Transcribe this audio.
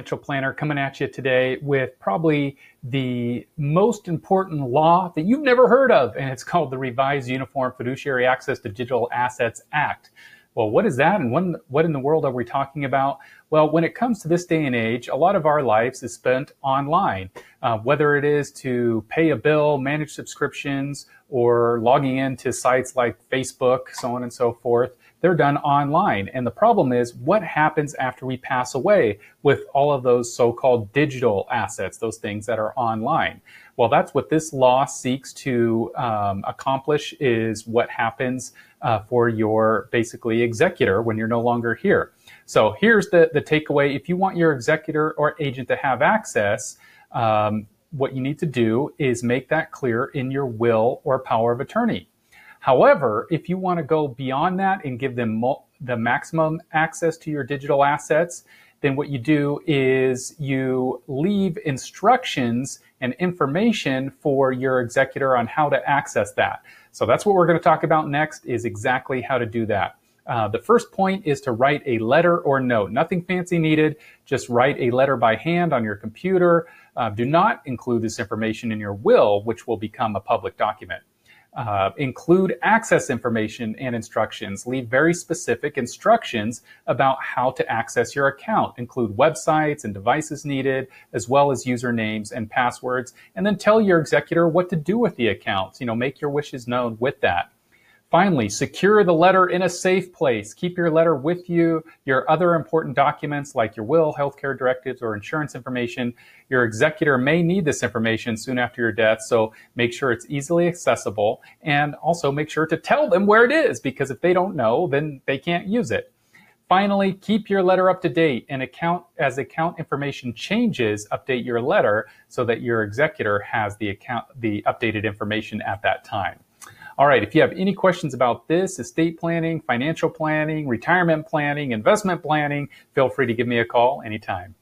financial planner coming at you today with probably the most important law that you've never heard of, and it's called the Revised Uniform Fiduciary Access to Digital Assets Act. Well, what is that, and when, what in the world are we talking about? Well, when it comes to this day and age, a lot of our lives is spent online, uh, whether it is to pay a bill, manage subscriptions, or logging into sites like Facebook, so on and so forth. They're done online. And the problem is what happens after we pass away with all of those so-called digital assets, those things that are online? Well, that's what this law seeks to um, accomplish is what happens uh, for your basically executor when you're no longer here. So here's the, the takeaway. If you want your executor or agent to have access, um, what you need to do is make that clear in your will or power of attorney. However, if you want to go beyond that and give them the maximum access to your digital assets, then what you do is you leave instructions and information for your executor on how to access that. So that's what we're going to talk about next is exactly how to do that. Uh, the first point is to write a letter or note. Nothing fancy needed. Just write a letter by hand on your computer. Uh, do not include this information in your will, which will become a public document. Uh, include access information and instructions. Leave very specific instructions about how to access your account. Include websites and devices needed, as well as usernames and passwords. And then tell your executor what to do with the accounts. You know, make your wishes known with that. Finally, secure the letter in a safe place. Keep your letter with you. Your other important documents like your will, healthcare directives, or insurance information. Your executor may need this information soon after your death, so make sure it's easily accessible and also make sure to tell them where it is because if they don't know, then they can't use it. Finally, keep your letter up to date and account as account information changes, update your letter so that your executor has the account the updated information at that time. All right, if you have any questions about this, estate planning, financial planning, retirement planning, investment planning, feel free to give me a call anytime.